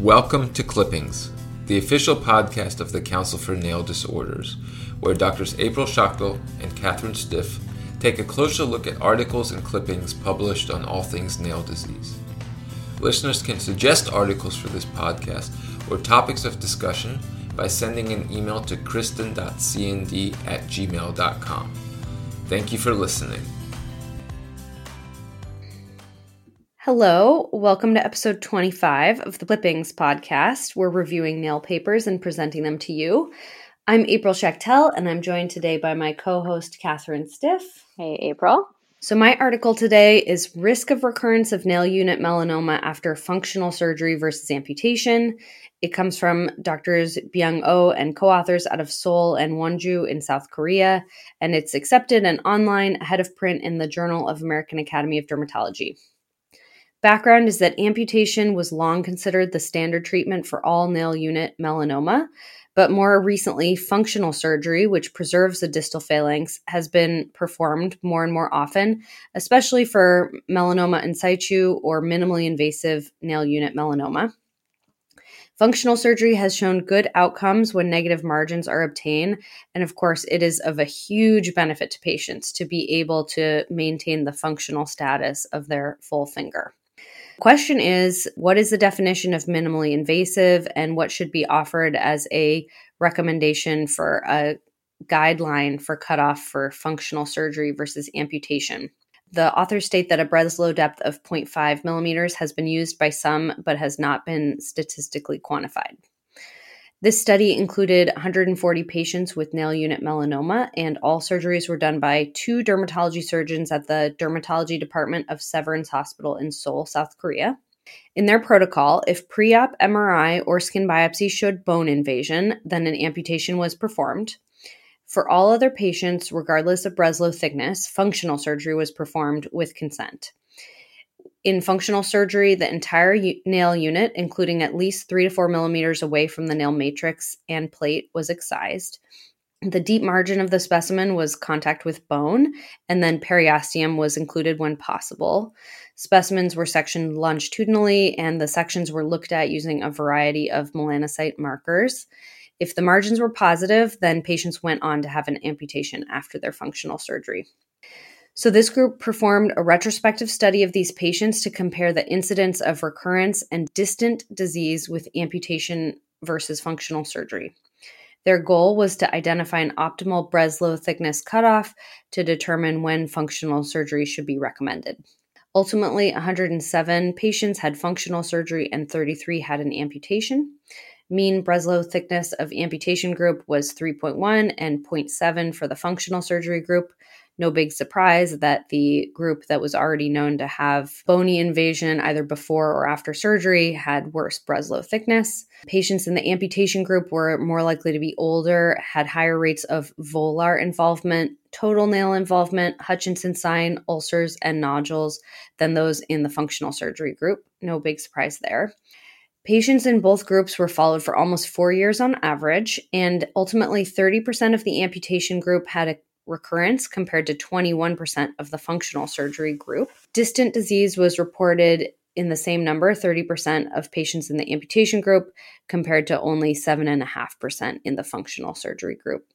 Welcome to Clippings, the official podcast of the Council for Nail Disorders, where Doctors April Schachtel and Catherine Stiff take a closer look at articles and clippings published on all things nail disease. Listeners can suggest articles for this podcast or topics of discussion by sending an email to kristen.cnd at gmail.com. Thank you for listening. Hello, welcome to episode 25 of the Clippings podcast. We're reviewing nail papers and presenting them to you. I'm April Schachtel, and I'm joined today by my co host, Catherine Stiff. Hey, April. So, my article today is Risk of Recurrence of Nail Unit Melanoma After Functional Surgery versus Amputation. It comes from Doctors Byung Oh and co authors out of Seoul and Wonju in South Korea, and it's accepted and online ahead of print in the Journal of American Academy of Dermatology. Background is that amputation was long considered the standard treatment for all nail unit melanoma, but more recently, functional surgery, which preserves the distal phalanx, has been performed more and more often, especially for melanoma in situ or minimally invasive nail unit melanoma. Functional surgery has shown good outcomes when negative margins are obtained. And of course, it is of a huge benefit to patients to be able to maintain the functional status of their full finger. Question is what is the definition of minimally invasive and what should be offered as a recommendation for a guideline for cutoff for functional surgery versus amputation? The authors state that a Breslow depth of 0.5 millimeters has been used by some but has not been statistically quantified. This study included 140 patients with nail unit melanoma, and all surgeries were done by two dermatology surgeons at the Dermatology Department of Severance Hospital in Seoul, South Korea. In their protocol, if pre op MRI or skin biopsy showed bone invasion, then an amputation was performed. For all other patients, regardless of Breslow thickness, functional surgery was performed with consent. In functional surgery, the entire u- nail unit, including at least three to four millimeters away from the nail matrix and plate, was excised. The deep margin of the specimen was contact with bone, and then periosteum was included when possible. Specimens were sectioned longitudinally, and the sections were looked at using a variety of melanocyte markers. If the margins were positive, then patients went on to have an amputation after their functional surgery. So, this group performed a retrospective study of these patients to compare the incidence of recurrence and distant disease with amputation versus functional surgery. Their goal was to identify an optimal Breslow thickness cutoff to determine when functional surgery should be recommended. Ultimately, 107 patients had functional surgery and 33 had an amputation. Mean Breslow thickness of amputation group was 3.1 and 0.7 for the functional surgery group, no big surprise that the group that was already known to have bony invasion either before or after surgery had worse Breslow thickness. Patients in the amputation group were more likely to be older, had higher rates of volar involvement, total nail involvement, Hutchinson sign, ulcers, and nodules than those in the functional surgery group. No big surprise there. Patients in both groups were followed for almost four years on average, and ultimately 30% of the amputation group had a recurrence compared to 21% of the functional surgery group. Distant disease was reported in the same number, 30% of patients in the amputation group, compared to only 7.5% in the functional surgery group.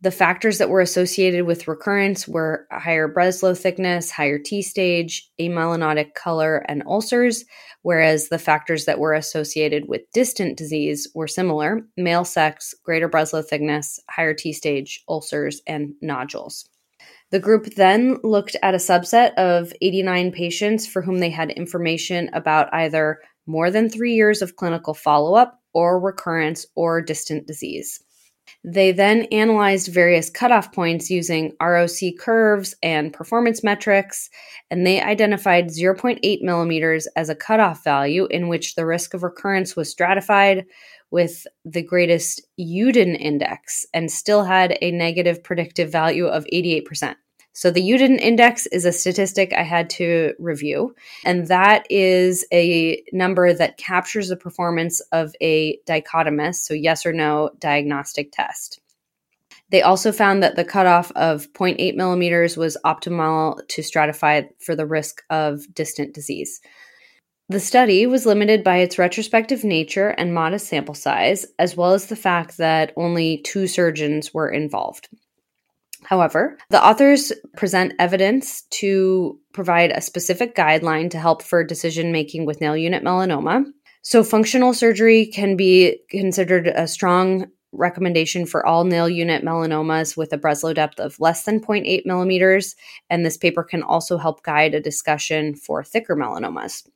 The factors that were associated with recurrence were higher Breslow thickness, higher T stage, amelanotic color, and ulcers, whereas the factors that were associated with distant disease were similar male sex, greater Breslow thickness, higher T stage, ulcers, and nodules. The group then looked at a subset of 89 patients for whom they had information about either more than three years of clinical follow up or recurrence or distant disease. They then analyzed various cutoff points using ROC curves and performance metrics, and they identified 0.8 millimeters as a cutoff value in which the risk of recurrence was stratified with the greatest Youden index and still had a negative predictive value of 88%. So the Youden index is a statistic I had to review, and that is a number that captures the performance of a dichotomous, so yes or no, diagnostic test. They also found that the cutoff of 0.8 millimeters was optimal to stratify for the risk of distant disease. The study was limited by its retrospective nature and modest sample size, as well as the fact that only two surgeons were involved. However, the authors present evidence to provide a specific guideline to help for decision making with nail unit melanoma. So, functional surgery can be considered a strong recommendation for all nail unit melanomas with a Breslow depth of less than 0.8 millimeters. And this paper can also help guide a discussion for thicker melanomas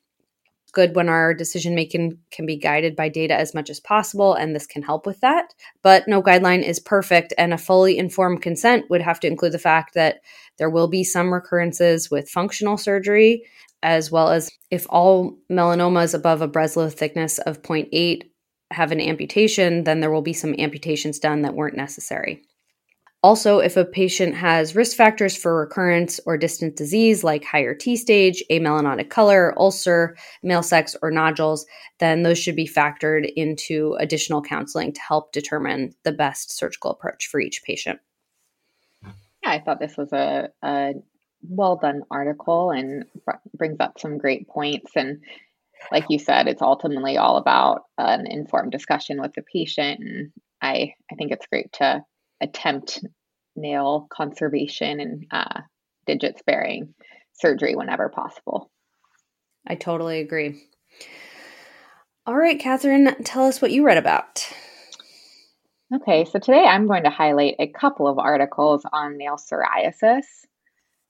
good when our decision making can be guided by data as much as possible, and this can help with that. But no guideline is perfect, and a fully informed consent would have to include the fact that there will be some recurrences with functional surgery, as well as if all melanomas above a Breslow thickness of 0.8 have an amputation, then there will be some amputations done that weren't necessary. Also, if a patient has risk factors for recurrence or distant disease like higher T stage, amelanotic color, ulcer, male sex, or nodules, then those should be factored into additional counseling to help determine the best surgical approach for each patient. Yeah, I thought this was a, a well done article and brings up some great points. And like you said, it's ultimately all about an informed discussion with the patient. And I, I think it's great to attempt nail conservation and uh, digit sparing surgery whenever possible. I totally agree. All right, Catherine, tell us what you read about. Okay, so today I'm going to highlight a couple of articles on nail psoriasis.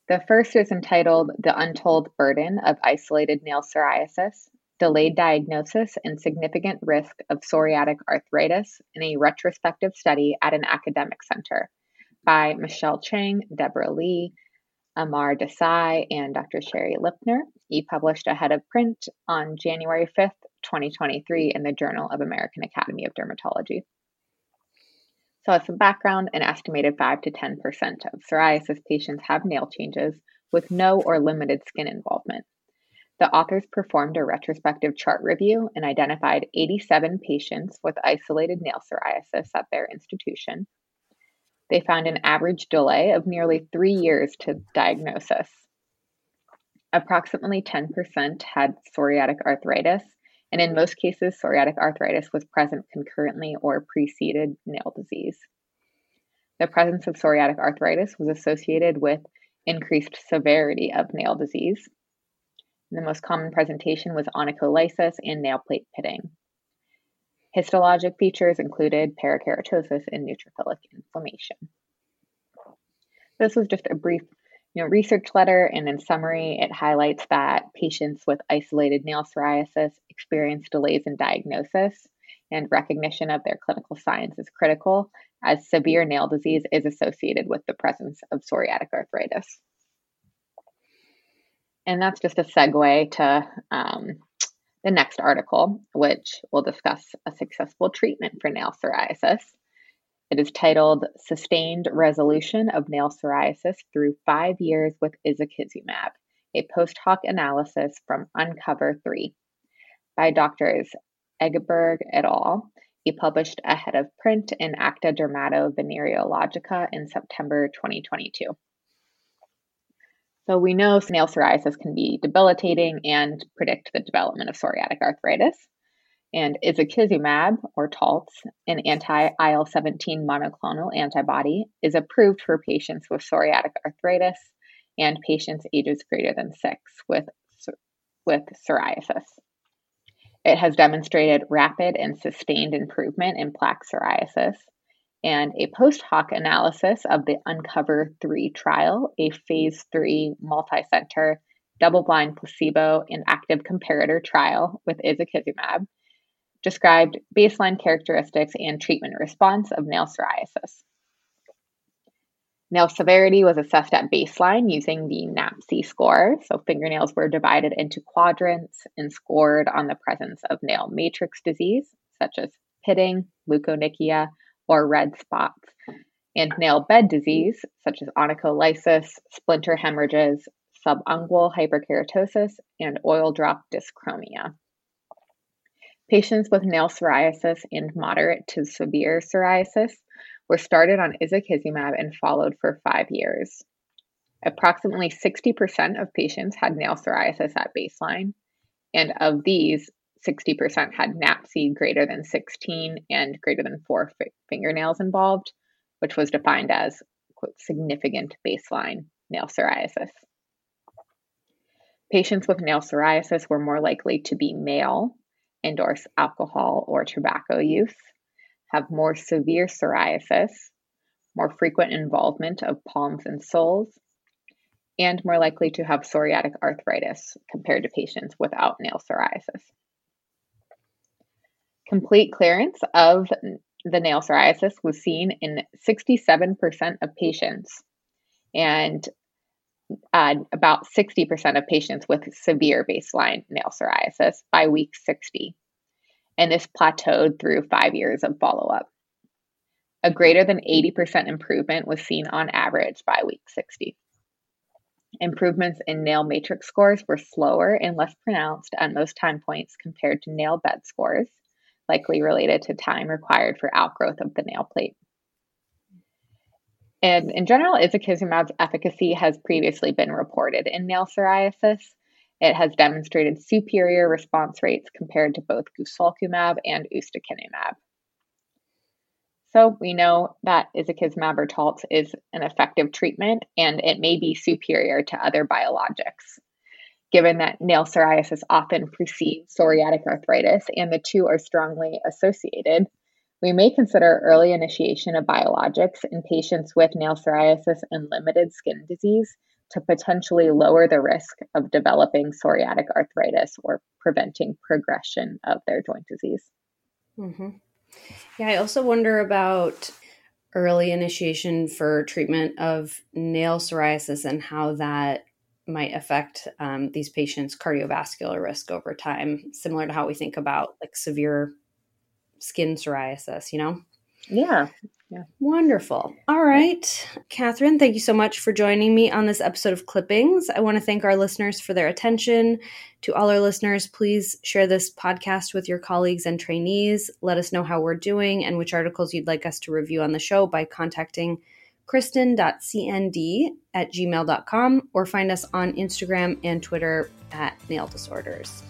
The first is entitled The Untold Burden of Isolated Nail Psoriasis Delayed Diagnosis and Significant Risk of Psoriatic Arthritis in a Retrospective Study at an Academic Center by Michelle Chang, Deborah Lee, Amar Desai, and Dr. Shari Lipner. He published ahead of print on January 5th, 2023, in the Journal of American Academy of Dermatology. So, as some background, an estimated 5 to 10% of psoriasis patients have nail changes with no or limited skin involvement. The authors performed a retrospective chart review and identified 87 patients with isolated nail psoriasis at their institution they found an average delay of nearly three years to diagnosis. Approximately 10% had psoriatic arthritis, and in most cases, psoriatic arthritis was present concurrently or preceded nail disease. The presence of psoriatic arthritis was associated with increased severity of nail disease. The most common presentation was onycholysis and nail plate pitting. Histologic features included parakeratosis and neutrophilic inflammation. This was just a brief you know, research letter, and in summary, it highlights that patients with isolated nail psoriasis experience delays in diagnosis, and recognition of their clinical signs is critical, as severe nail disease is associated with the presence of psoriatic arthritis. And that's just a segue to um, the next article, which will discuss a successful treatment for nail psoriasis. It is titled Sustained Resolution of Nail Psoriasis Through Five Years with Ixekizumab, a post hoc analysis from Uncover 3 by doctors Egeberg et al. He published ahead of print in Acta Dermatovenereologica in September 2022. So we know nail psoriasis can be debilitating and predict the development of psoriatic arthritis. And ixekizumab, or Taltz, an anti-IL-17 monoclonal antibody, is approved for patients with psoriatic arthritis and patients ages greater than six with, with psoriasis. It has demonstrated rapid and sustained improvement in plaque psoriasis and a post hoc analysis of the Uncover 3 trial, a phase 3 multicenter, double blind placebo and active comparator trial with ixekizumab, described baseline characteristics and treatment response of nail psoriasis. Nail severity was assessed at baseline using the NAPSI score. So, fingernails were divided into quadrants and scored on the presence of nail matrix disease, such as pitting, leukonychia, or red spots, and nail bed disease, such as onycholysis, splinter hemorrhages, subungual hyperkeratosis, and oil drop dyschromia. Patients with nail psoriasis and moderate to severe psoriasis were started on ixekizumab and followed for five years. Approximately 60% of patients had nail psoriasis at baseline, And of these, 60% had NAPSI greater than 16 and greater than four fi- fingernails involved, which was defined as quote, significant baseline nail psoriasis. Patients with nail psoriasis were more likely to be male, endorse alcohol or tobacco use, have more severe psoriasis, more frequent involvement of palms and soles, and more likely to have psoriatic arthritis compared to patients without nail psoriasis. Complete clearance of the nail psoriasis was seen in 67% of patients and uh, about 60% of patients with severe baseline nail psoriasis by week 60. And this plateaued through five years of follow up. A greater than 80% improvement was seen on average by week 60. Improvements in nail matrix scores were slower and less pronounced at most time points compared to nail bed scores, likely related to time required for outgrowth of the nail plate. And in general, ixekizumab's efficacy has previously been reported in nail psoriasis. It has demonstrated superior response rates compared to both guselkumab and ustekinumab. So we know that ixekizumab or Taltz is an effective treatment and it may be superior to other biologics. Given that nail psoriasis often precedes psoriatic arthritis and the two are strongly associated, we may consider early initiation of biologics in patients with nail psoriasis and limited skin disease to potentially lower the risk of developing psoriatic arthritis or preventing progression of their joint disease. Mm-hmm. Yeah, I also wonder about early initiation for treatment of nail psoriasis and how that might affect um, these patients' cardiovascular risk over time, similar to how we think about like severe skin psoriasis, you know? Yeah. Yeah. Wonderful. All right. Catherine, thank you so much for joining me on this episode of Clippings. I want to thank our listeners for their attention. To all our listeners, please share this podcast with your colleagues and trainees. Let us know how we're doing and which articles you'd like us to review on the show by contacting kristen.cnd at gmail.com or find us on Instagram and Twitter at nail disorders.